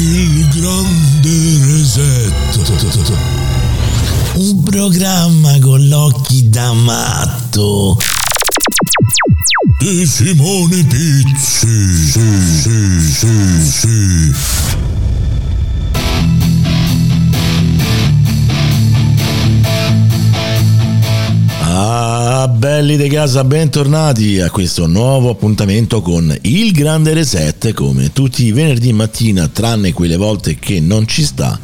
Il grande reset. Un programma con gli occhi da matto. Di Simone Pizzi. Sì, sì, sì, sì. Belli di casa, bentornati a questo nuovo appuntamento con il Grande Reset, come tutti i venerdì mattina, tranne quelle volte che non ci sta,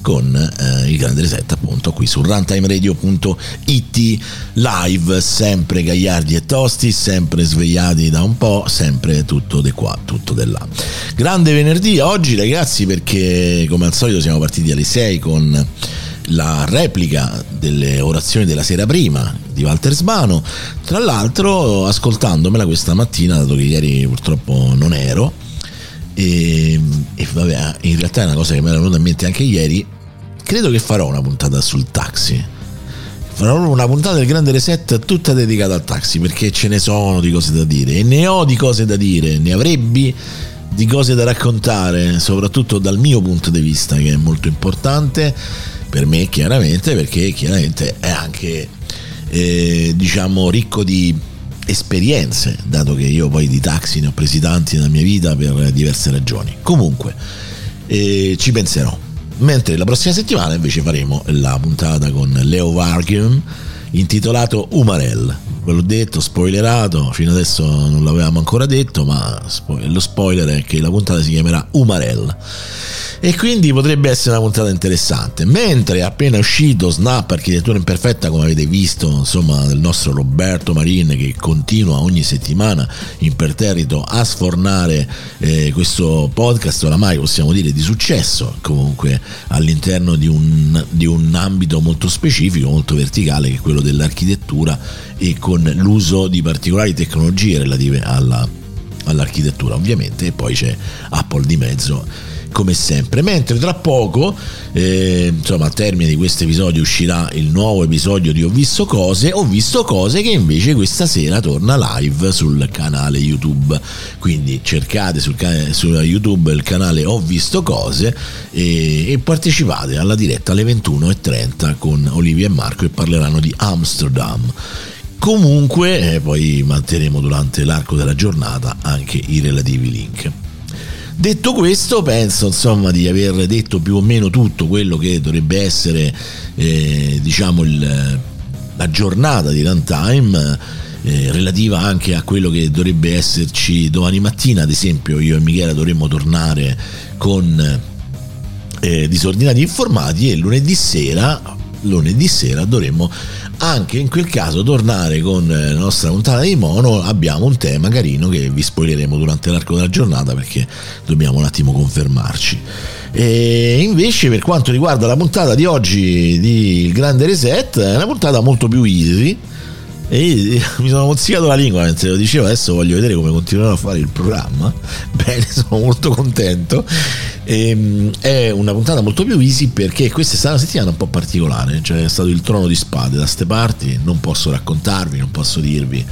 con eh, il Grande Reset appunto qui su runtimeradio.it live, sempre gagliardi e tosti, sempre svegliati da un po', sempre tutto di qua, tutto di là. Grande venerdì oggi ragazzi perché come al solito siamo partiti alle 6 con la replica delle orazioni della sera prima di Walter Sbano. Tra l'altro, ascoltandomela questa mattina, dato che ieri purtroppo non ero, e, e vabbè, in realtà è una cosa che mi era venuta in mente anche ieri. Credo che farò una puntata sul taxi. Farò una puntata del grande reset tutta dedicata al taxi perché ce ne sono di cose da dire e ne ho di cose da dire, ne avrebbe di cose da raccontare, soprattutto dal mio punto di vista, che è molto importante per me chiaramente perché chiaramente è anche eh, diciamo ricco di esperienze dato che io poi di taxi ne ho presi tanti nella mia vita per diverse ragioni. Comunque eh, ci penserò. Mentre la prossima settimana invece faremo la puntata con Leo Vargium intitolato Umarell ve l'ho detto, spoilerato, fino adesso non l'avevamo ancora detto, ma lo spoiler è che la puntata si chiamerà Umarell e quindi potrebbe essere una puntata interessante. Mentre appena uscito Snap Architettura Imperfetta, come avete visto, insomma, del nostro Roberto Marin che continua ogni settimana imperterrito a sfornare eh, questo podcast, oramai possiamo dire di successo, comunque all'interno di un, di un ambito molto specifico, molto verticale, che è quello dell'architettura e con l'uso di particolari tecnologie relative alla, all'architettura ovviamente e poi c'è Apple di mezzo come sempre. Mentre tra poco, eh, insomma, a termine di questo episodio uscirà il nuovo episodio di Ho visto cose. Ho visto cose che invece questa sera torna live sul canale YouTube. Quindi cercate sul canale, su YouTube il canale Ho visto cose e, e partecipate alla diretta alle 21.30 con Olivia e Marco e parleranno di Amsterdam. Comunque, eh, poi manterremo durante l'arco della giornata anche i relativi link. Detto questo, penso insomma di aver detto più o meno tutto quello che dovrebbe essere eh, diciamo il, la giornata di runtime eh, relativa anche a quello che dovrebbe esserci domani mattina, ad esempio io e Michela dovremmo tornare con eh, disordinati informati e lunedì sera, lunedì sera dovremmo anche in quel caso tornare con eh, la nostra puntata di mono. Abbiamo un tema carino che vi spoileremo durante l'arco della giornata perché dobbiamo un attimo confermarci. E invece per quanto riguarda la puntata di oggi di Il Grande Reset è una puntata molto più easy e mi sono mozzicato la lingua mentre lo dicevo adesso voglio vedere come continuerò a fare il programma. Bene sono molto contento. E, ehm, è una puntata molto più easy perché questa è stata una settimana un po' particolare cioè è stato il trono di spade. Da ste parti non posso raccontarvi non posso dirvi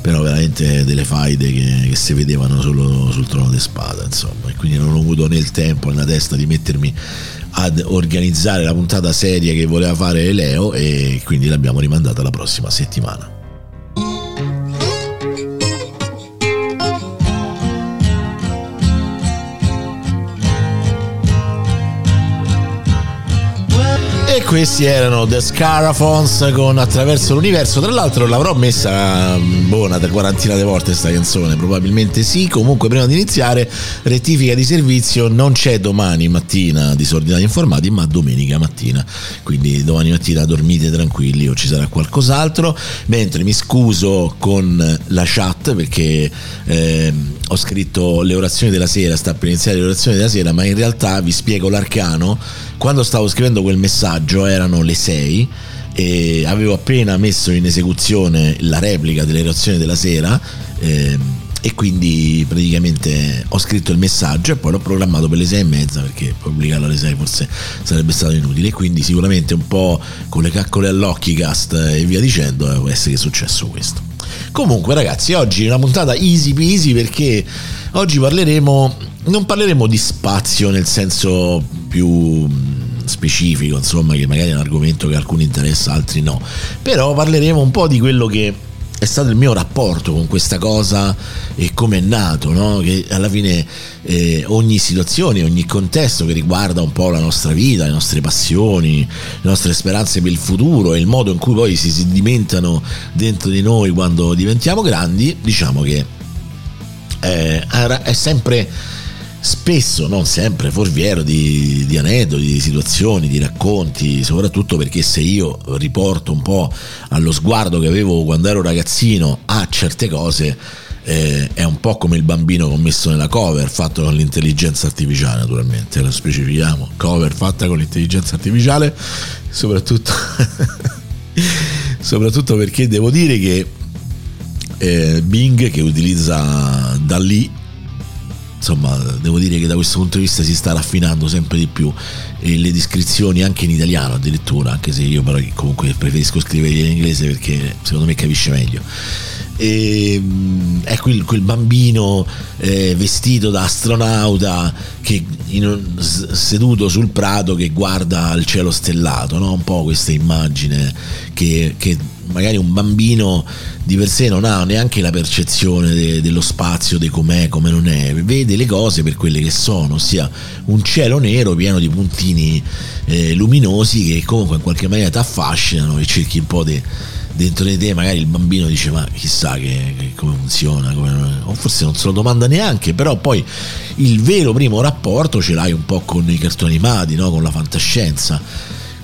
però veramente delle faide che, che si vedevano solo sul trono di spada insomma. E quindi non ho avuto né il tempo né la testa di mettermi ad organizzare la puntata seria che voleva fare Leo e quindi l'abbiamo rimandata la prossima settimana questi erano The Scarafons con Attraverso l'universo. Tra l'altro l'avrò messa mm, boh, una quarantina di volte questa canzone, probabilmente sì. Comunque, prima di iniziare, rettifica di servizio: non c'è domani mattina disordinati informati, ma domenica mattina. Quindi domani mattina dormite tranquilli o ci sarà qualcos'altro. Mentre mi scuso con la chat perché eh, ho scritto le orazioni della sera, sta per iniziare le orazioni della sera, ma in realtà vi spiego l'arcano. Quando stavo scrivendo quel messaggio erano le 6 e avevo appena messo in esecuzione la replica delle reazioni della sera eh, e quindi praticamente ho scritto il messaggio e poi l'ho programmato per le 6 e mezza perché pubblicarlo alle 6 forse sarebbe stato inutile. Quindi sicuramente un po' con le caccole all'occhi cast e via dicendo può essere che è successo questo comunque ragazzi oggi è una puntata easy peasy perché Oggi parleremo, non parleremo di spazio nel senso più specifico, insomma, che magari è un argomento che alcuni interessa, altri no, però parleremo un po' di quello che è stato il mio rapporto con questa cosa e come è nato, no? che alla fine eh, ogni situazione, ogni contesto che riguarda un po' la nostra vita, le nostre passioni, le nostre speranze per il futuro e il modo in cui poi si sedimentano dentro di noi quando diventiamo grandi, diciamo che eh, è sempre spesso, non sempre, forviero di, di, aneddoti, di situazioni, di racconti, soprattutto perché se io riporto un po' allo sguardo che avevo quando ero ragazzino a certe cose, eh, è un po' come il bambino commesso nella cover, fatto con l'intelligenza artificiale naturalmente, lo specifichiamo, cover fatta con l'intelligenza artificiale, soprattutto, soprattutto perché devo dire che eh, Bing che utilizza da lì insomma devo dire che da questo punto di vista si sta raffinando sempre di più e le descrizioni anche in italiano addirittura anche se io però comunque preferisco scrivere in inglese perché secondo me capisce meglio e, mm, è quel, quel bambino eh, vestito da astronauta che in, seduto sul prato che guarda il cielo stellato no? un po' questa immagine che, che magari un bambino di per sé non ha neanche la percezione de, dello spazio, di com'è, come non è, vede le cose per quelle che sono, ossia un cielo nero pieno di puntini eh, luminosi che comunque in qualche maniera ti affascinano e cerchi un po' di dentro di te. Magari il bambino dice ma chissà che, che, come funziona come, o forse non se lo domanda neanche però poi il vero primo rapporto ce l'hai un po' con i cartoni animati no? con la fantascienza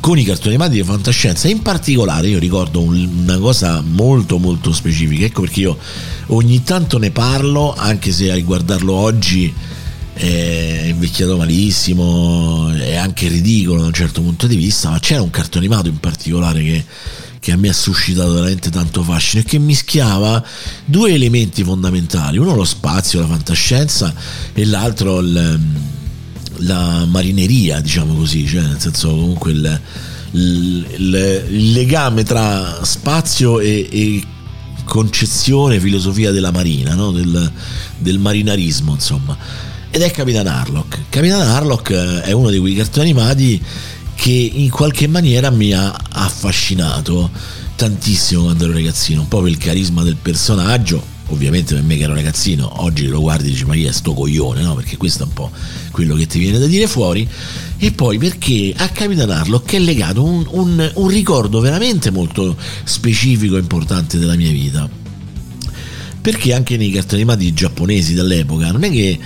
con i cartoni animati di fantascienza. In particolare io ricordo una cosa molto molto specifica, ecco perché io ogni tanto ne parlo, anche se a guardarlo oggi è invecchiato malissimo, è anche ridicolo da un certo punto di vista, ma c'era un cartone animato in particolare che, che a me ha suscitato veramente tanto fascino e che mischiava due elementi fondamentali, uno lo spazio, la fantascienza e l'altro il la marineria, diciamo così, cioè nel senso comunque il, il, il legame tra spazio e, e, concezione, filosofia della marina, no? del, del, marinarismo, insomma. Ed è Capitan Harlock. Capitan Harlock è uno di quei cartoni animati che in qualche maniera mi ha affascinato tantissimo quando ero ragazzino, un po' per il carisma del personaggio, ovviamente per me che ero ragazzino, oggi lo guardi e dici ma chi sto coglione, no? Perché questo è un po' quello che ti viene da dire fuori. E poi perché a Capitan Harlock è legato un, un, un ricordo veramente molto specifico e importante della mia vita. Perché anche nei cartoni animati giapponesi dell'epoca non è che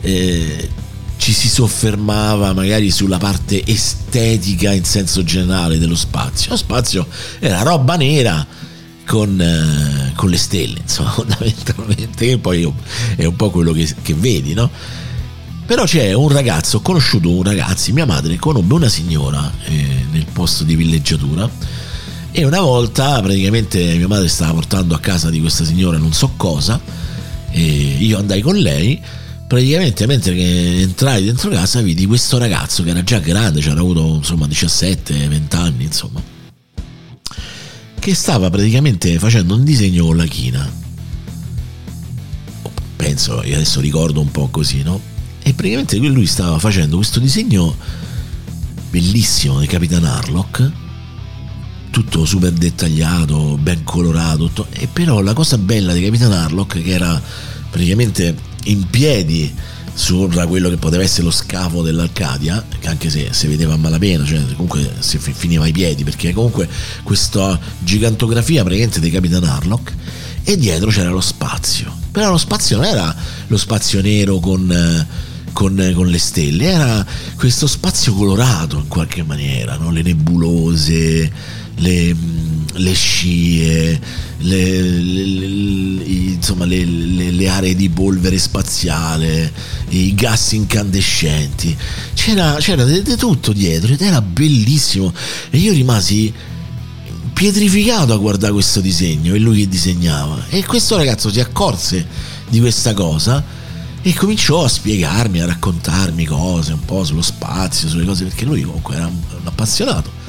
eh, ci si soffermava magari sulla parte estetica in senso generale dello spazio. Lo spazio era roba nera con, eh, con, le stelle, insomma, fondamentalmente, che poi è un po' quello che, che vedi, no? Però c'è un ragazzo, ho conosciuto un ragazzo, mia madre conobbe una signora eh, nel posto di villeggiatura e una volta praticamente mia madre stava portando a casa di questa signora non so cosa e io andai con lei praticamente mentre entrai dentro casa vidi questo ragazzo che era già grande, cioè avuto insomma 17-20 anni insomma che stava praticamente facendo un disegno con la china. Penso, io adesso ricordo un po' così, no? E praticamente lui stava facendo questo disegno bellissimo di Capitan Harlock, tutto super dettagliato, ben colorato, tutto. e però la cosa bella di Capitan Harlock che era praticamente in piedi sopra quello che poteva essere lo scafo dell'Arcadia, che anche se si vedeva a malapena, cioè comunque si finiva ai piedi, perché comunque questa gigantografia praticamente di Capitan Harlock, e dietro c'era lo spazio. Però lo spazio non era lo spazio nero con, con, con le stelle, era questo spazio colorato in qualche maniera, no? le nebulose, le, le scie, le, le, insomma, le, aree di polvere spaziale, i gas incandescenti. C'era, c'era di tutto dietro ed era bellissimo. E io rimasi pietrificato a guardare questo disegno e lui che disegnava. E questo ragazzo si accorse di questa cosa e cominciò a spiegarmi, a raccontarmi cose un po' sullo spazio, sulle cose, perché lui comunque era un, un appassionato.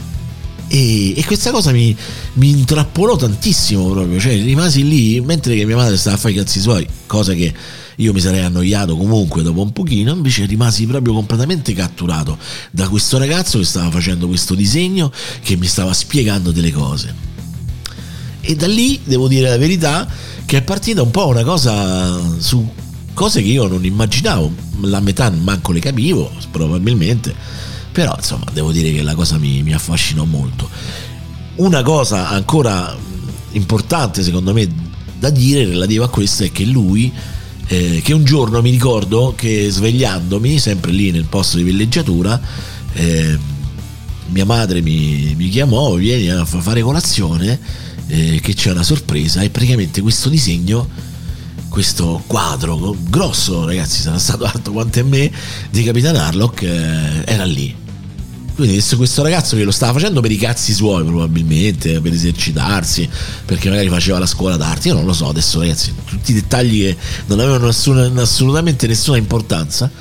E, e questa cosa mi, mi, intrappolò tantissimo proprio, cioè rimasi lì mentre che mia madre stava a fare i cazzi suoi, cosa che io mi sarei annoiato comunque dopo un pochino, invece rimasi proprio completamente catturato da questo ragazzo che stava facendo questo disegno, che mi stava spiegando delle cose. E da lì, devo dire la verità, che è partita un po' una cosa su cose che io non immaginavo, la metà manco le capivo, probabilmente però insomma devo dire che la cosa mi, mi affascinò molto. Una cosa ancora importante secondo me da dire relativa a questo è che lui eh, che un giorno mi ricordo che svegliandomi sempre lì nel posto di villeggiatura eh, mia madre mi, mi, chiamò vieni a fare colazione eh, che c'è una sorpresa e praticamente questo disegno questo quadro grosso ragazzi sarà stato alto quanto è me di Capitan Harlock eh, era lì quindi questo ragazzo che lo stava facendo per i cazzi suoi probabilmente, per esercitarsi, perché magari faceva la scuola d'arte, io non lo so adesso ragazzi, tutti i dettagli che non avevano nessuna, assolutamente nessuna importanza.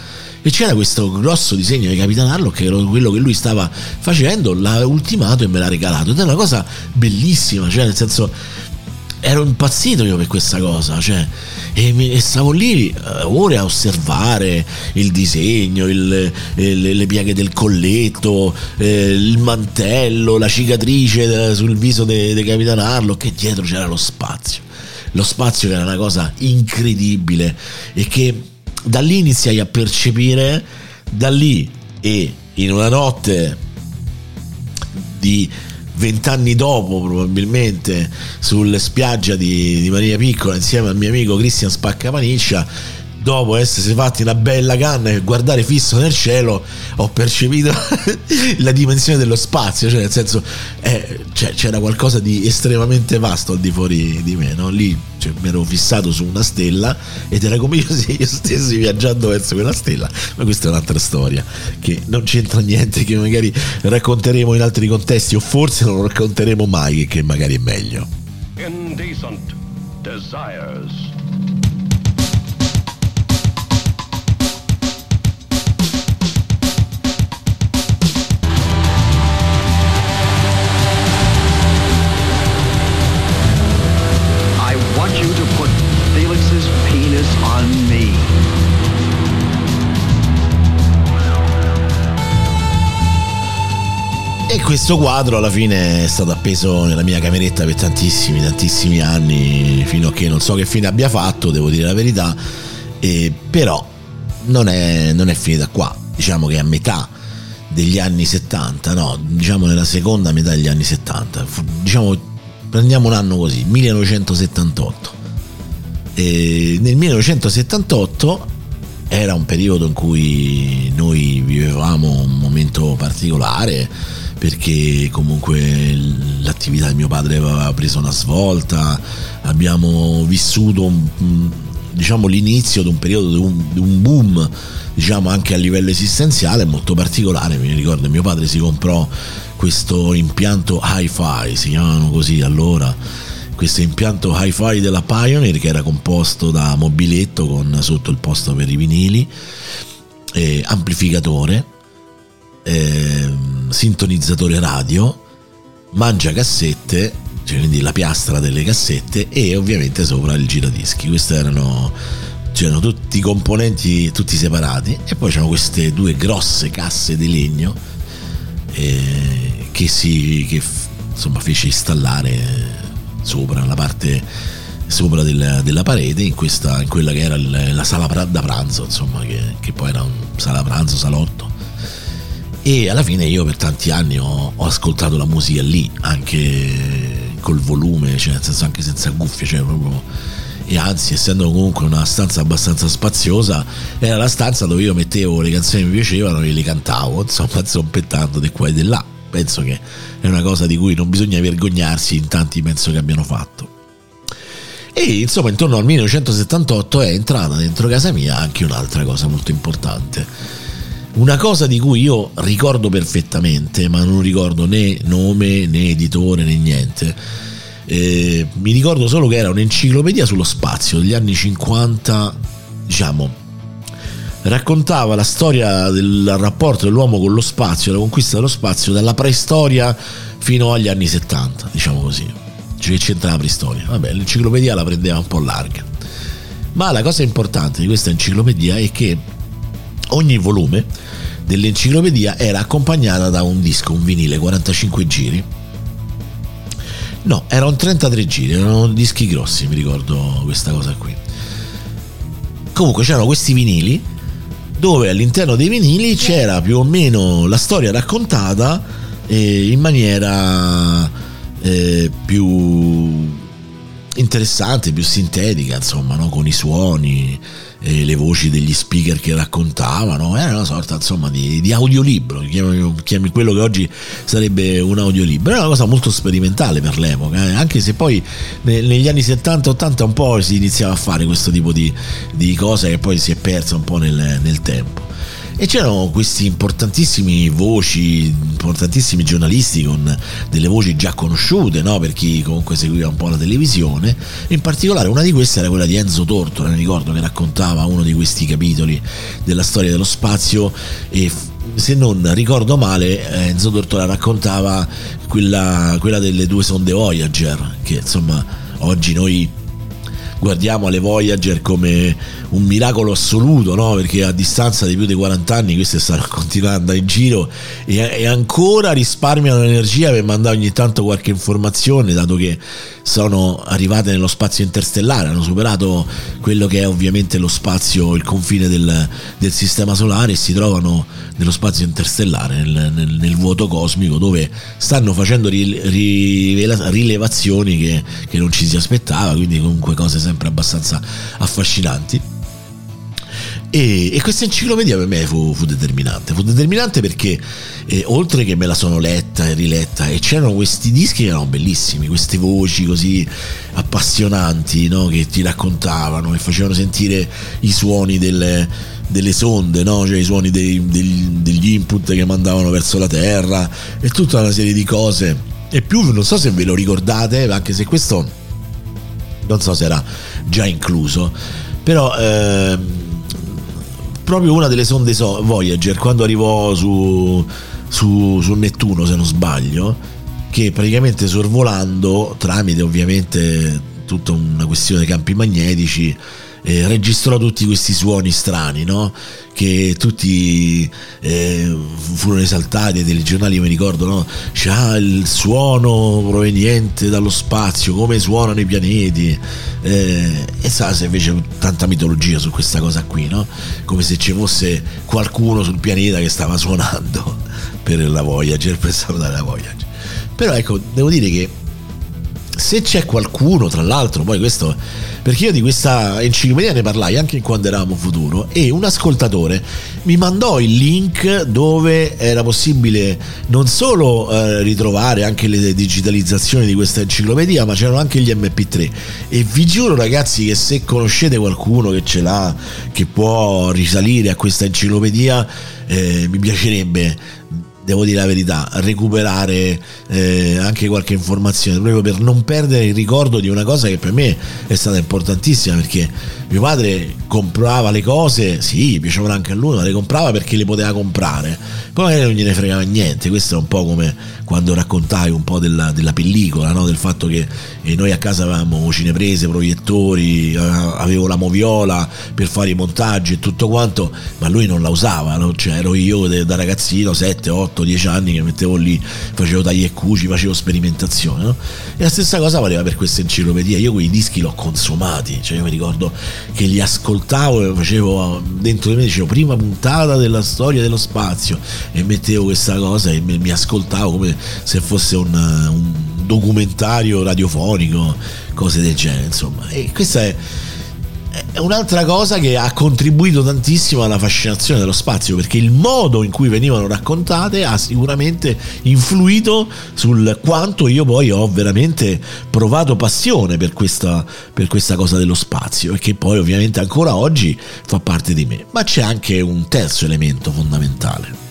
E c'era questo grosso disegno di Capitan Harlock, che era quello che lui stava facendo, l'ha ultimato e me l'ha regalato. Ed è una cosa bellissima, cioè nel senso ero impazzito io per questa cosa, cioè, e, e stavo lì uh, ore a osservare il disegno, il, il, le pieghe del colletto, eh, il mantello, la cicatrice sul viso di Capitan Harlock e dietro c'era lo spazio. Lo spazio era una cosa incredibile e che da lì iniziai a percepire, da lì e in una notte di vent'anni dopo probabilmente sulle spiagge di, di, Maria Piccola insieme al mio amico Cristian Spaccapaniccia dopo essersi fatti una bella canna e guardare fisso nel cielo ho percepito la dimensione dello spazio cioè nel senso eh, cioè, c'era qualcosa di estremamente vasto al di fuori di me no? lì cioè, mi ero fissato su una stella ed era come io, io stessi viaggiando verso quella stella. Ma questa è un'altra storia che non c'entra niente che magari racconteremo in altri contesti o forse non racconteremo mai che magari è meglio. Indecent Desires E questo quadro alla fine è stato appeso nella mia cameretta per tantissimi, tantissimi anni, fino a che non so che fine abbia fatto, devo dire la verità, e però non è, non è finita qua, diciamo che a metà degli anni 70, no, diciamo nella seconda metà degli anni 70, diciamo prendiamo un anno così, 1978. E nel 1978 era un periodo in cui noi vivevamo un momento particolare perché comunque l'attività di mio padre aveva preso una svolta, abbiamo vissuto diciamo, l'inizio di un periodo di un, di un boom diciamo anche a livello esistenziale molto particolare. Mi ricordo mio padre si comprò questo impianto hi-fi si chiamavano così allora. Questo impianto hi-fi della Pioneer che era composto da mobiletto con sotto il posto per i vinili amplificatore eh, sintonizzatore radio, mangia cassette, cioè quindi la piastra delle cassette e ovviamente sopra il giradischi. Questi erano, c'erano tutti i componenti tutti separati e poi c'erano queste due grosse casse di legno eh, che si che, insomma fece installare sopra la parte sopra del, della parete in, questa, in quella che era la sala da pranzo insomma che, che poi era un sala pranzo salotto e alla fine io per tanti anni ho, ho ascoltato la musica lì, anche col volume, cioè nel senso anche senza cuffie, cioè proprio e anzi essendo comunque una stanza abbastanza spaziosa era la stanza dove io mettevo le canzoni che mi piacevano e le cantavo insomma zompettando di qua e di là. Penso che è una cosa di cui non bisogna vergognarsi in tanti penso che abbiano fatto. E insomma intorno al 1978 è entrata dentro casa mia anche un'altra cosa molto importante una cosa di cui io ricordo perfettamente, ma non ricordo né nome né editore né niente. Eh, mi ricordo solo che era un'enciclopedia sullo spazio degli anni 50, diciamo, raccontava la storia del rapporto dell'uomo con lo spazio, la conquista dello spazio, dalla preistoria fino agli anni 70, diciamo così. Cioè che c'entra la preistoria. Vabbè, l'enciclopedia la prendeva un po' larga. Ma la cosa importante di questa enciclopedia è che ogni volume dell'enciclopedia era accompagnata da un disco, un vinile 45 giri. No, erano 33 giri, erano dischi grossi, mi ricordo questa cosa qui. Comunque c'erano questi vinili dove all'interno dei vinili c'era più o meno la storia raccontata eh, in maniera eh, più interessante, più sintetica, insomma, no? con i suoni, eh, le voci degli speaker che raccontavano, era una sorta insomma di, di audiolibro, chiami, chiami, quello che oggi sarebbe un audiolibro, era una cosa molto sperimentale per l'epoca, eh? anche se poi negli anni 70-80 un po' si iniziava a fare questo tipo di, di cose che poi si è persa un po' nel, nel tempo. E c'erano questi importantissimi voci, importantissimi giornalisti con delle voci già conosciute, no? per chi comunque seguiva un po' la televisione. In particolare una di queste era quella di Enzo Tortora, ne ricordo che raccontava uno di questi capitoli della storia dello spazio e se non ricordo male, Enzo Tortora raccontava quella, quella delle due sonde Voyager, che insomma oggi noi guardiamo le Voyager come un miracolo assoluto, no? perché a distanza di più di 40 anni queste stanno continuando in giro e, e ancora risparmiano energia per mandare ogni tanto qualche informazione, dato che sono arrivate nello spazio interstellare, hanno superato quello che è ovviamente lo spazio, il confine del, del sistema solare e si trovano nello spazio interstellare, nel, nel, nel vuoto cosmico, dove stanno facendo rilevazioni che, che non ci si aspettava, quindi comunque cose sempre abbastanza affascinanti. E, e, questa enciclopedia per me fu, fu determinante. Fu determinante perché eh, oltre che me la sono letta e riletta, e c'erano questi dischi che erano bellissimi, queste voci così appassionanti no? che ti raccontavano e facevano sentire i suoni delle, delle sonde, no? cioè i suoni dei, degli, degli input che mandavano verso la Terra e tutta una serie di cose. E più non so se ve lo ricordate, anche se questo non so se era già incluso, però... Eh, proprio una delle sonde Voyager quando arrivò su, su, su Nettuno se non sbaglio che praticamente sorvolando tramite ovviamente tutta una questione di campi magnetici eh, registrò tutti questi suoni strani, no? che tutti eh, furono esaltati dei giornali, io mi ricordo, no? c'ha il suono proveniente dallo spazio, come suonano i pianeti, eh, e sa se invece tanta mitologia su questa cosa qui, no? come se ci fosse qualcuno sul pianeta che stava suonando per la Voyager, per salutare la Voyager. Però ecco, devo dire che se c'è qualcuno, tra l'altro, poi questo perché io di questa enciclopedia ne parlai anche quando eravamo futuro e un ascoltatore mi mandò il link dove era possibile non solo eh, ritrovare anche le digitalizzazioni di questa enciclopedia, ma c'erano anche gli MP3 e vi giuro ragazzi che se conoscete qualcuno che ce l'ha, che può risalire a questa enciclopedia, eh, mi piacerebbe devo dire la verità, recuperare eh, anche qualche informazione proprio per non perdere il ricordo di una cosa che per me è stata importantissima perché mio padre comprava le cose, sì, piacevano anche a lui, ma le comprava perché le poteva comprare, poi magari non gliene fregava niente, questo è un po' come quando raccontai un po' della, della pellicola, no? del fatto che eh, noi a casa avevamo cineprese, proiettori, avevo la moviola per fare i montaggi e tutto quanto, ma lui non la usava, no? cioè ero io da ragazzino, 7, 8, 10 anni che mettevo lì, facevo tagli e cuci, facevo sperimentazione, no? e la stessa cosa valeva per questa enciclopedia, io quei dischi l'ho consumati, cioè io mi ricordo che li ascoltavo e facevo dentro di me, dicevo prima puntata della storia dello spazio e mettevo questa cosa e mi, ascoltavo come se fosse un, un documentario radiofonico, cose del genere, insomma. E questa è è un'altra cosa che ha contribuito tantissimo alla fascinazione dello spazio perché il modo in cui venivano raccontate ha sicuramente influito sul quanto io poi ho veramente provato passione per questa, per questa cosa dello spazio e che poi ovviamente ancora oggi fa parte di me. Ma c'è anche un terzo elemento fondamentale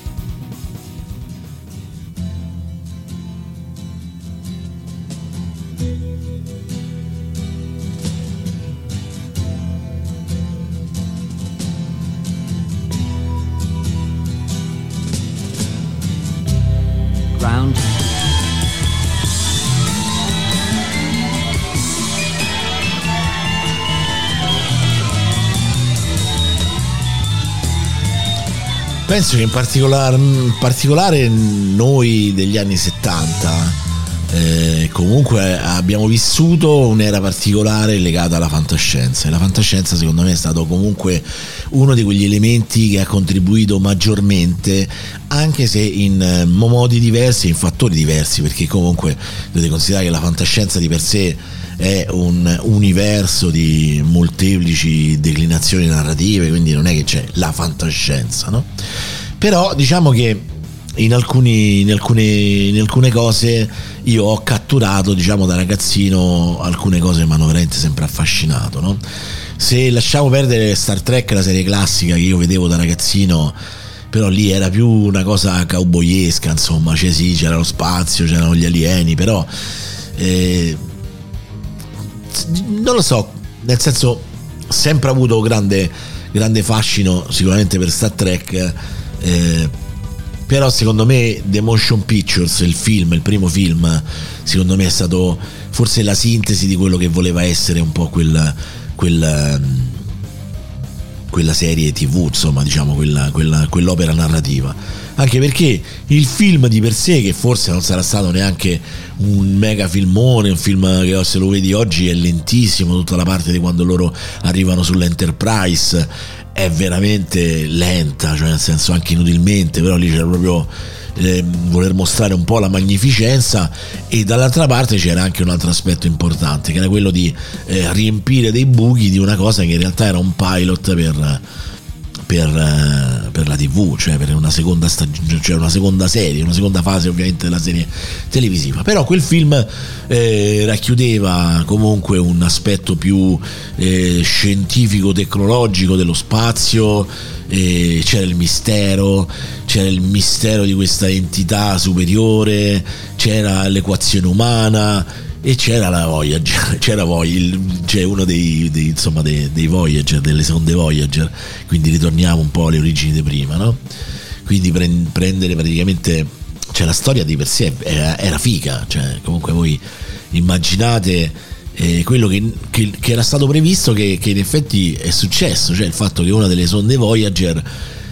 Penso che in particolare, in particolare noi degli anni 70 eh, comunque abbiamo vissuto un'era particolare legata alla fantascienza e la fantascienza secondo me è stato comunque uno di quegli elementi che ha contribuito maggiormente anche se in eh, modi diversi in fattori diversi perché comunque dovete considerare che la fantascienza di per sé è un universo di molteplici declinazioni narrative quindi non è che c'è la fantascienza no? però diciamo che in, alcuni, in, alcune, in, alcune, cose io ho catturato, diciamo, da ragazzino alcune cose che mi hanno veramente sempre affascinato. No? Se lasciamo perdere Star Trek, la serie classica che io vedevo da ragazzino, però lì era più una cosa cowboyesca, insomma, cioè sì, c'era lo spazio, c'erano gli alieni, però eh, non lo so, nel senso, sempre avuto grande, grande fascino sicuramente per Star Trek. Eh, però secondo me The Motion Pictures, il film, il primo film, secondo me è stato forse la sintesi di quello che voleva essere un po' quel, quel, quella serie tv, insomma, diciamo, quella, quella, quell'opera narrativa. Anche perché il film di per sé, che forse non sarà stato neanche un mega filmone, un film che se lo vedi oggi è lentissimo, tutta la parte di quando loro arrivano sull'Enterprise è veramente lenta, cioè nel senso anche inutilmente, però lì c'era proprio eh, voler mostrare un po' la magnificenza e dall'altra parte c'era anche un altro aspetto importante che era quello di eh, riempire dei buchi di una cosa che in realtà era un pilot per per, eh, per, la TV, cioè per una seconda, stag- cioè una seconda serie, una seconda fase ovviamente della serie televisiva. Però quel film eh, racchiudeva comunque un aspetto più eh, scientifico-tecnologico dello spazio, eh, c'era il mistero, c'era il mistero di questa entità superiore, c'era l'equazione umana e c'era la Voyager, c'era Voyager, c'è uno dei, dei, insomma, dei, dei, Voyager, delle seconde Voyager, quindi ritorniamo un po' alle origini di prima, no? Quindi prendere praticamente, cioè la storia di per sé era, era figa, cioè comunque voi immaginate eh, quello che, che, che, era stato previsto che, che, in effetti è successo, cioè il fatto che una delle sonde Voyager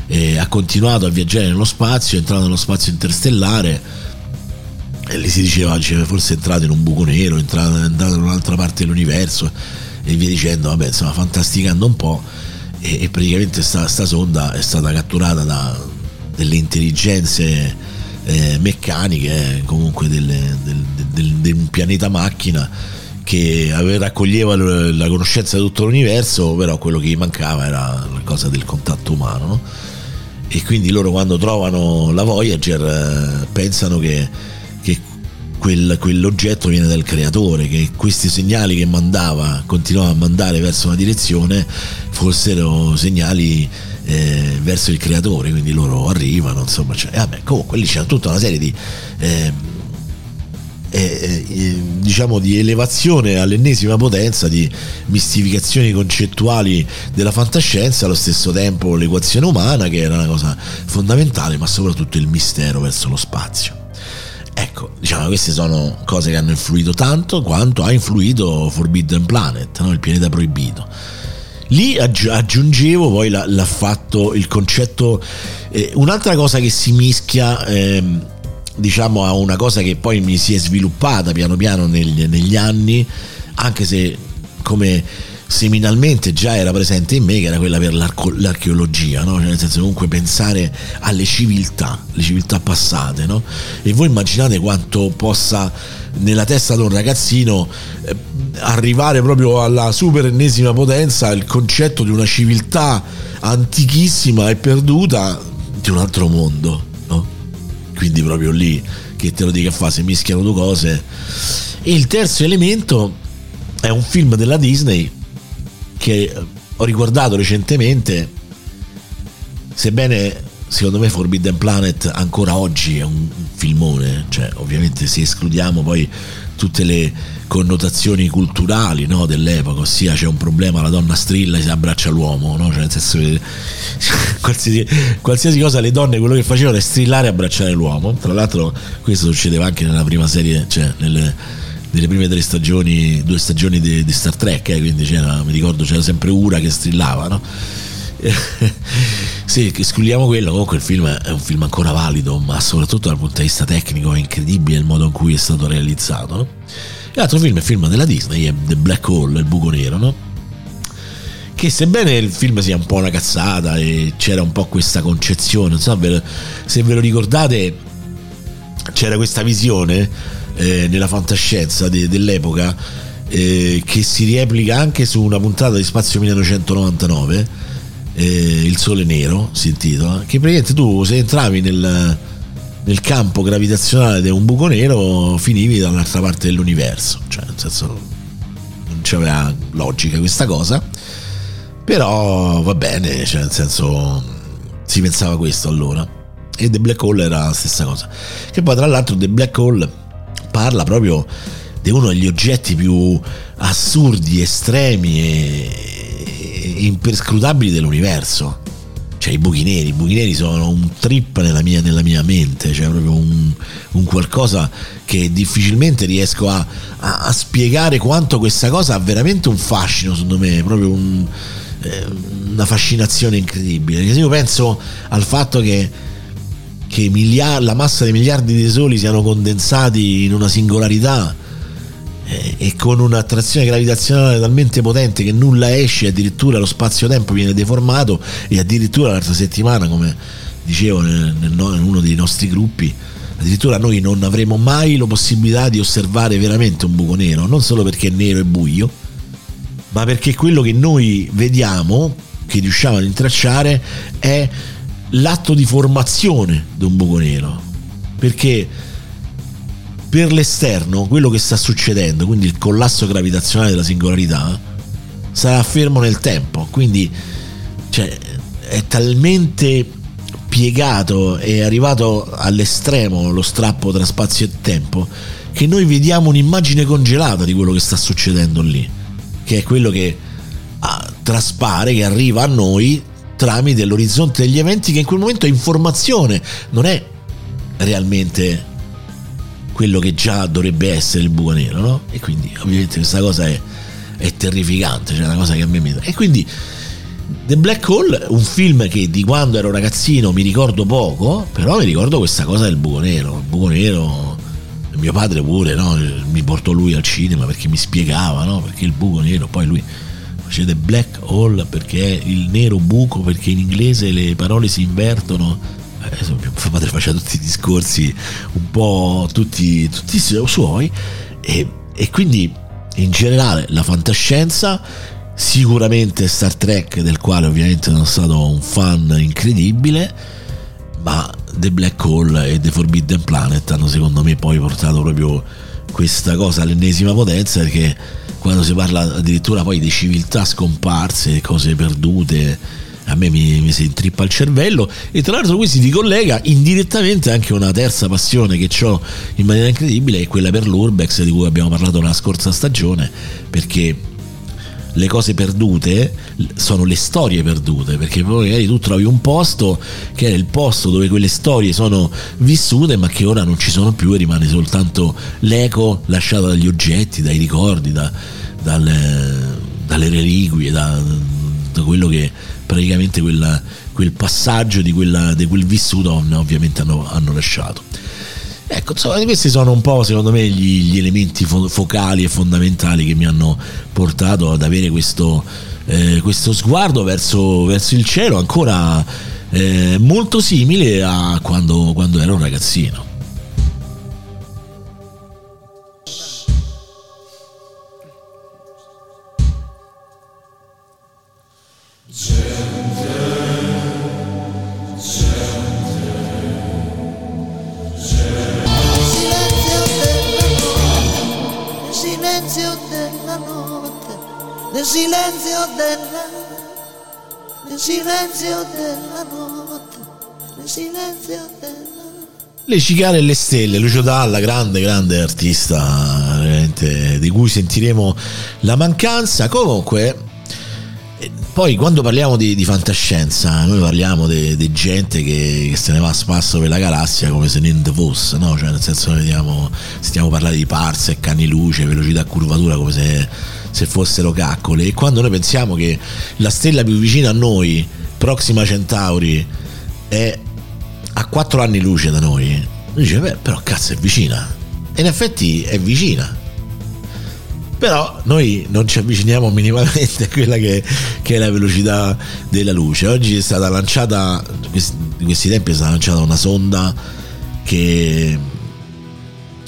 eh, ha continuato a viaggiare nello spazio, è entrato nello spazio interstellare e lì si diceva cioè, forse entrato in un buco nero, è entrato in un'altra parte dell'universo e via dicendo, vabbè insomma fantasticando un po' e, e praticamente sta, sta, sonda è stata catturata da delle intelligenze eh, meccaniche, eh, comunque delle, del, del, del, un pianeta macchina che raccoglieva la conoscenza di tutto l'universo, però quello che gli mancava era la cosa del contatto umano. No? E quindi loro quando trovano la Voyager eh, pensano che quel, quell'oggetto viene dal creatore, che questi segnali che mandava, continuava a mandare verso una direzione, fossero segnali eh, verso il creatore, quindi loro arrivano, insomma, cioè, vabbè, comunque lì c'è tutta una serie di... Eh, eh, eh, diciamo di elevazione all'ennesima potenza di mistificazioni concettuali della fantascienza allo stesso tempo l'equazione umana che era una cosa fondamentale ma soprattutto il mistero verso lo spazio Ecco, diciamo queste sono cose che hanno influito tanto quanto ha influito Forbidden Planet, no? il pianeta proibito. Lì aggiungevo poi l'ha, l'ha fatto il concetto, eh, un'altra cosa che si mischia, eh, diciamo, a una cosa che poi mi si è sviluppata piano piano negli, negli anni, anche se come seminalmente già era presente in me, che era quella per l'archeologia, no? cioè nel senso comunque pensare alle civiltà, le civiltà passate, no? e voi immaginate quanto possa nella testa di un ragazzino eh, arrivare proprio alla super ennesima potenza il concetto di una civiltà antichissima e perduta di un altro mondo, no? quindi proprio lì che te lo dica fa, se mischiano due cose. E il terzo elemento è un film della Disney che ho riguardato recentemente, sebbene secondo me Forbidden Planet ancora oggi è un filmone, cioè ovviamente se escludiamo poi tutte le connotazioni culturali no, dell'epoca, ossia c'è un problema, la donna strilla e si abbraccia l'uomo, no? cioè nel senso che qualsiasi, qualsiasi, cosa le donne quello che facevano è strillare e abbracciare l'uomo, tra l'altro questo succedeva anche nella prima serie, cioè nelle delle prime tre stagioni, due stagioni di, di Star Trek, eh, quindi mi ricordo c'era sempre Ura che strillava, no? se escludiamo quello, comunque il film è un film ancora valido, ma soprattutto dal punto di vista tecnico è incredibile il modo in cui è stato realizzato. No? L'altro film è il film della Disney, è The Black Hole, il buco nero, no? Che sebbene il film sia un po' una cazzata e c'era un po' questa concezione, non so se ve lo ricordate, c'era questa visione eh, nella fantascienza de, dell'epoca eh, che si replica anche su una puntata di Spazio 1999, eh, Il Sole Nero si intitola, che praticamente tu se entravi nel, nel campo gravitazionale di un buco nero finivi dall'altra parte dell'universo, cioè nel senso non c'aveva logica questa cosa, però va bene, cioè nel senso si pensava questo allora. E The Black Hole era la stessa cosa. Che poi tra l'altro The Black Hole parla proprio di uno degli oggetti più assurdi, estremi e, imperscrutabili dell'universo. Cioè i buchi neri, i buchi neri sono un trip nella mia, nella mia mente, cioè proprio un, un, qualcosa che difficilmente riesco a, a, a, spiegare quanto questa cosa ha veramente un fascino, secondo me, proprio un, eh, una fascinazione incredibile. Se io penso al fatto che che miliard- la massa dei miliardi di soli siano condensati in una singolarità eh, e con un'attrazione gravitazionale talmente potente che nulla esce, addirittura lo spazio-tempo viene deformato e addirittura l'altra settimana, come dicevo nel, nel, in uno dei nostri gruppi, addirittura noi non avremo mai la possibilità di osservare veramente un buco nero, non solo perché è nero e buio, ma perché quello che noi vediamo, che riusciamo ad intracciare, è l'atto di formazione di un buco nero. Perché per l'esterno quello che sta succedendo, quindi il collasso gravitazionale della singolarità, sarà fermo nel tempo. Quindi cioè, è talmente piegato e arrivato all'estremo lo strappo tra spazio e tempo che noi vediamo un'immagine congelata di quello che sta succedendo lì, che è quello che ah, traspare, che arriva a noi tramite l'orizzonte degli eventi che in quel momento è informazione, non è realmente quello che già dovrebbe essere il buco nero, no? E quindi ovviamente questa cosa è, è terrificante, cioè una cosa che a me mi... E quindi The Black Hole, un film che di quando ero ragazzino mi ricordo poco, però mi ricordo questa cosa del buco nero. Il buco nero, mio padre pure, no? Mi portò lui al cinema perché mi spiegava, no? Perché il buco nero, poi lui The Black Hole perché è il nero buco, perché in inglese le parole si invertono. Eh, mio padre faceva tutti i discorsi un po' tutti, tutti suoi e, e quindi in generale la fantascienza sicuramente Star Trek del quale ovviamente sono stato un fan incredibile ma The Black Hole e The Forbidden Planet hanno secondo me poi portato proprio questa cosa all'ennesima potenza perché quando si parla addirittura poi di civiltà scomparse, cose perdute, a me mi, mi, si intrippa il cervello. E tra l'altro qui si ricollega indirettamente anche una terza passione che ho in maniera incredibile è quella per l'urbex di cui abbiamo parlato nella scorsa stagione perché le cose perdute sono le storie perdute, perché poi magari tu trovi un posto che è il posto dove quelle storie sono vissute, ma che ora non ci sono più e rimane soltanto l'eco lasciato dagli oggetti, dai ricordi, da, dalle, dalle, reliquie, da, da, quello che praticamente quella, quel passaggio di, quella, di, quel vissuto ovviamente hanno, hanno lasciato. Ecco, insomma, questi sono un po' secondo me gli, gli elementi fo- focali e fondamentali che mi hanno portato ad avere questo, eh, questo sguardo verso, verso, il cielo ancora eh, molto simile a quando, quando ero un ragazzino. Silenzio della, nel silenzio della notte, nel silenzio della le cicale e le stelle, Lucio Dalla, grande, grande artista, di cui sentiremo la mancanza. Comunque, eh, poi quando parliamo di, di fantascienza, noi parliamo di gente che, che, se ne va a spasso per la galassia come se niente fosse, no? Cioè, nel senso, vediamo, sentiamo parlare di parse, cani luce, velocità curvatura come se se fossero caccole. E quando noi pensiamo che la stella più vicina a noi Proxima Centauri è a 4 anni luce da noi, dice, beh, però cazzo è vicina. E in effetti è vicina. Però noi non ci avviciniamo minimamente a quella che, che è la velocità della luce. Oggi è stata lanciata, in questi tempi è stata lanciata una sonda che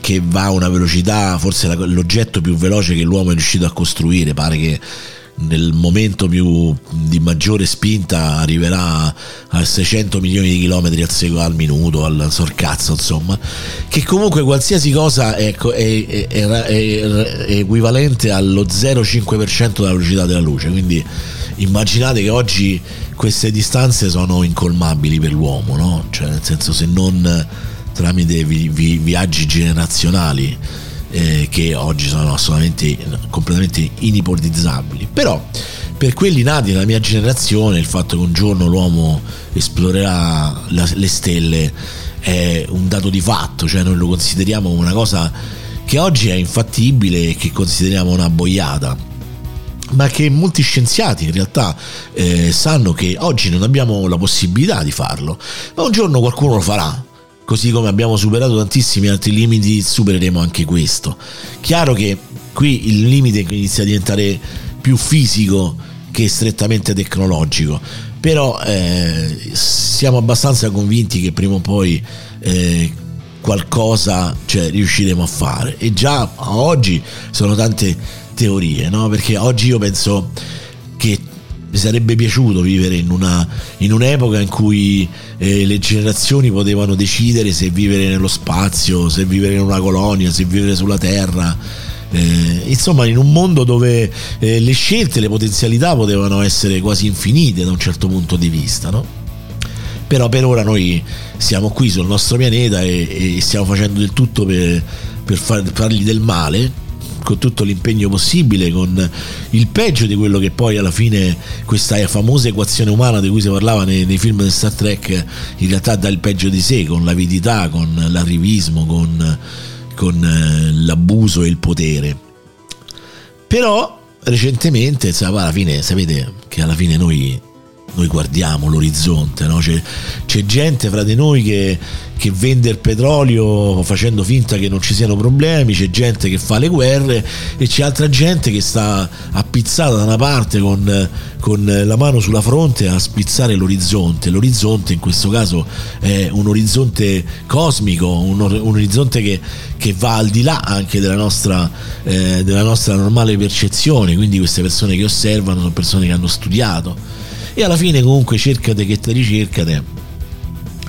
che va a una velocità, forse l'oggetto più veloce che l'uomo è riuscito a costruire, pare che nel momento più di maggiore spinta arriverà a 600 milioni di chilometri al, secondo, al minuto, al sorcazzo, insomma, che comunque qualsiasi cosa è, è, è, è equivalente allo 0,5% della velocità della luce, quindi immaginate che oggi queste distanze sono incolmabili per l'uomo, no? Cioè, nel senso se non tramite vi, vi, viaggi generazionali eh, che oggi sono assolutamente completamente inipotizzabili però per quelli nati nella mia generazione il fatto che un giorno l'uomo esplorerà la, le stelle è un dato di fatto cioè noi lo consideriamo una cosa che oggi è infattibile e che consideriamo una boiata. Ma che molti scienziati in realtà eh, sanno che oggi non abbiamo la possibilità di farlo, ma un giorno qualcuno lo farà così come abbiamo superato tantissimi altri limiti, supereremo anche questo. Chiaro che qui il limite inizia a diventare più fisico che strettamente tecnologico, però eh, siamo abbastanza convinti che prima o poi eh, qualcosa cioè, riusciremo a fare e già oggi sono tante teorie, no? perché oggi io penso mi sarebbe piaciuto vivere in, una, in un'epoca in cui eh, le generazioni potevano decidere se vivere nello spazio, se vivere in una colonia, se vivere sulla Terra. Eh, insomma, in un mondo dove eh, le scelte, le potenzialità potevano essere quasi infinite da un certo punto di vista, no? Però per ora noi siamo qui sul nostro pianeta e, e stiamo facendo del tutto per, per far, fargli del male con tutto l'impegno possibile, con il peggio di quello che poi alla fine questa famosa equazione umana di cui si parlava nei, nei film di Star Trek in realtà dà il peggio di sé, con l'avidità, con l'arrivismo, con, con eh, l'abuso e il potere. Però recentemente, alla fine, sapete che alla fine noi noi guardiamo l'orizzonte, no? c'è, c'è, gente fra di noi che, che, vende il petrolio facendo finta che non ci siano problemi, c'è gente che fa le guerre e c'è altra gente che sta appizzata da una parte con, con la mano sulla fronte a spizzare l'orizzonte. L'orizzonte in questo caso è un orizzonte cosmico, un, un orizzonte che, che, va al di là anche della nostra, eh, della nostra normale percezione, quindi queste persone che osservano sono persone che hanno studiato e alla fine comunque cercate che te ricercate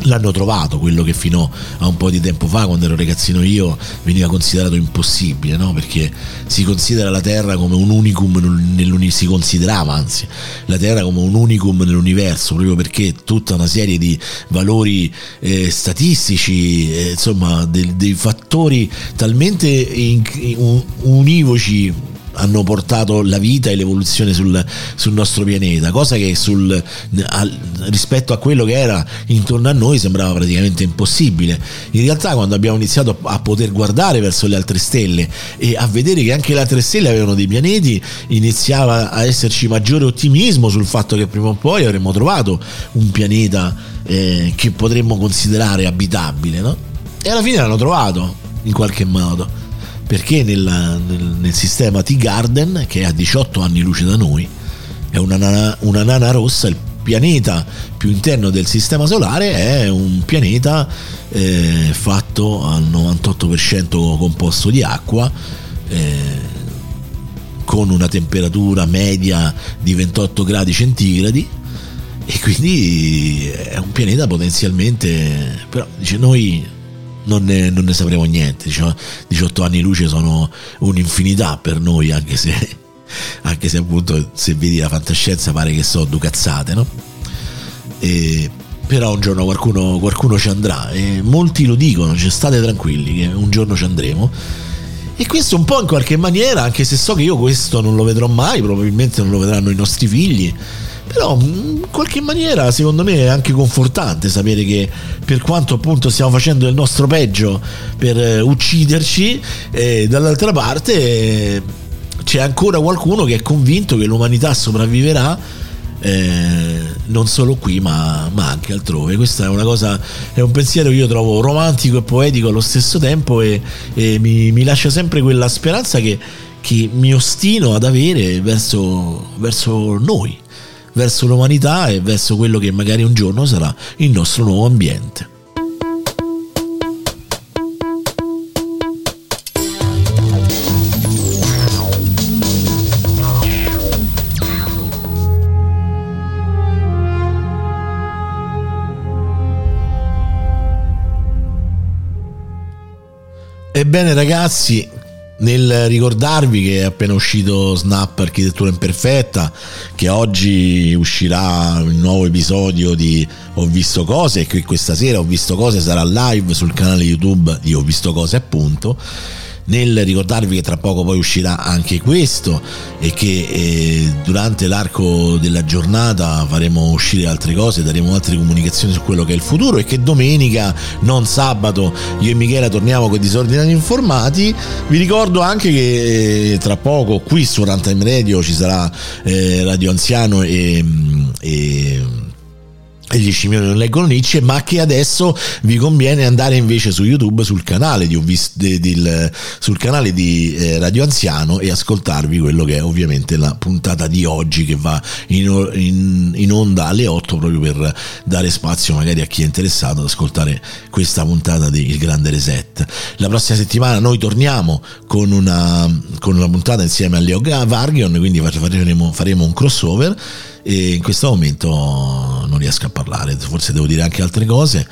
l'hanno trovato quello che fino a un po' di tempo fa quando ero ragazzino io veniva considerato impossibile no? perché si considera la Terra come un unicum si considerava anzi la Terra come un unicum nell'universo proprio perché tutta una serie di valori eh, statistici eh, insomma dei, dei, fattori talmente in, in, univoci hanno portato la vita e l'evoluzione sul, sul nostro pianeta, cosa che sul, a, rispetto a quello che era intorno a noi sembrava praticamente impossibile. In realtà quando abbiamo iniziato a poter guardare verso le altre stelle e a vedere che anche le altre stelle avevano dei pianeti, iniziava a esserci maggiore ottimismo sul fatto che prima o poi avremmo trovato un pianeta eh, che potremmo considerare abitabile, no? E alla fine l'hanno trovato in qualche modo perché nel, nel, nel sistema T-Garden, che è a 18 anni luce da noi, è una nana, una nana rossa, il pianeta più interno del sistema solare è un pianeta eh, fatto al 98% composto di acqua eh, con una temperatura media di 28 gradi centigradi e quindi è un pianeta potenzialmente però dice noi non ne, non ne sapremo niente. Diciamo, 18 anni luce sono un'infinità per noi, anche se, anche se appunto se vedi la fantascienza pare che so due cazzate, no? E, però un giorno qualcuno, qualcuno ci andrà e molti lo dicono, cioè state tranquilli che un giorno ci andremo. E questo un po' in qualche maniera, anche se so che io questo non lo vedrò mai, probabilmente non lo vedranno i nostri figli, però in qualche maniera secondo me è anche confortante sapere che per quanto appunto stiamo facendo il nostro peggio per eh, ucciderci eh, dall'altra parte eh, c'è ancora qualcuno che è convinto che l'umanità sopravviverà eh, non solo qui ma, ma, anche altrove. Questa è una cosa, è un pensiero che io trovo romantico e poetico allo stesso tempo e, e mi, mi, lascia sempre quella speranza che, che mi ostino ad avere verso, verso noi, verso l'umanità e verso quello che magari un giorno sarà il nostro nuovo ambiente. Ebbene ragazzi, nel ricordarvi che è appena uscito Snap Architettura Imperfetta, che oggi uscirà il nuovo episodio di Ho visto cose e che questa sera Ho visto cose sarà live sul canale YouTube di Ho visto cose appunto nel ricordarvi che tra poco poi uscirà anche questo e che eh, durante l'arco della giornata faremo uscire altre cose, daremo altre comunicazioni su quello che è il futuro e che domenica, non sabato, io e Michela torniamo con i disordinati informati. Vi ricordo anche che eh, tra poco qui su Runtime Radio ci sarà eh, Radio Anziano e, e e gli scimmioni non leggono Nietzsche, ma che adesso vi conviene andare invece su YouTube sul canale di, di, di, sul canale di eh, Radio Anziano e ascoltarvi quello che è ovviamente la puntata di oggi che va in, in, in, onda alle 8 proprio per dare spazio magari a chi è interessato ad ascoltare questa puntata di Il Grande Reset. La prossima settimana noi torniamo con una, con una puntata insieme a Leo Vargion, quindi faremo, faremo un crossover e in questo momento non riesco a parlare, forse devo dire anche altre cose,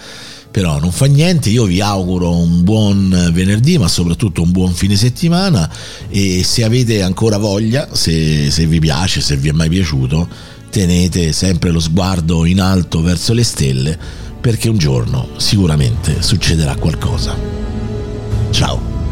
però non fa niente, io vi auguro un buon venerdì ma soprattutto un buon fine settimana e se avete ancora voglia, se, se vi piace, se vi è mai piaciuto, tenete sempre lo sguardo in alto verso le stelle perché un giorno sicuramente succederà qualcosa. Ciao!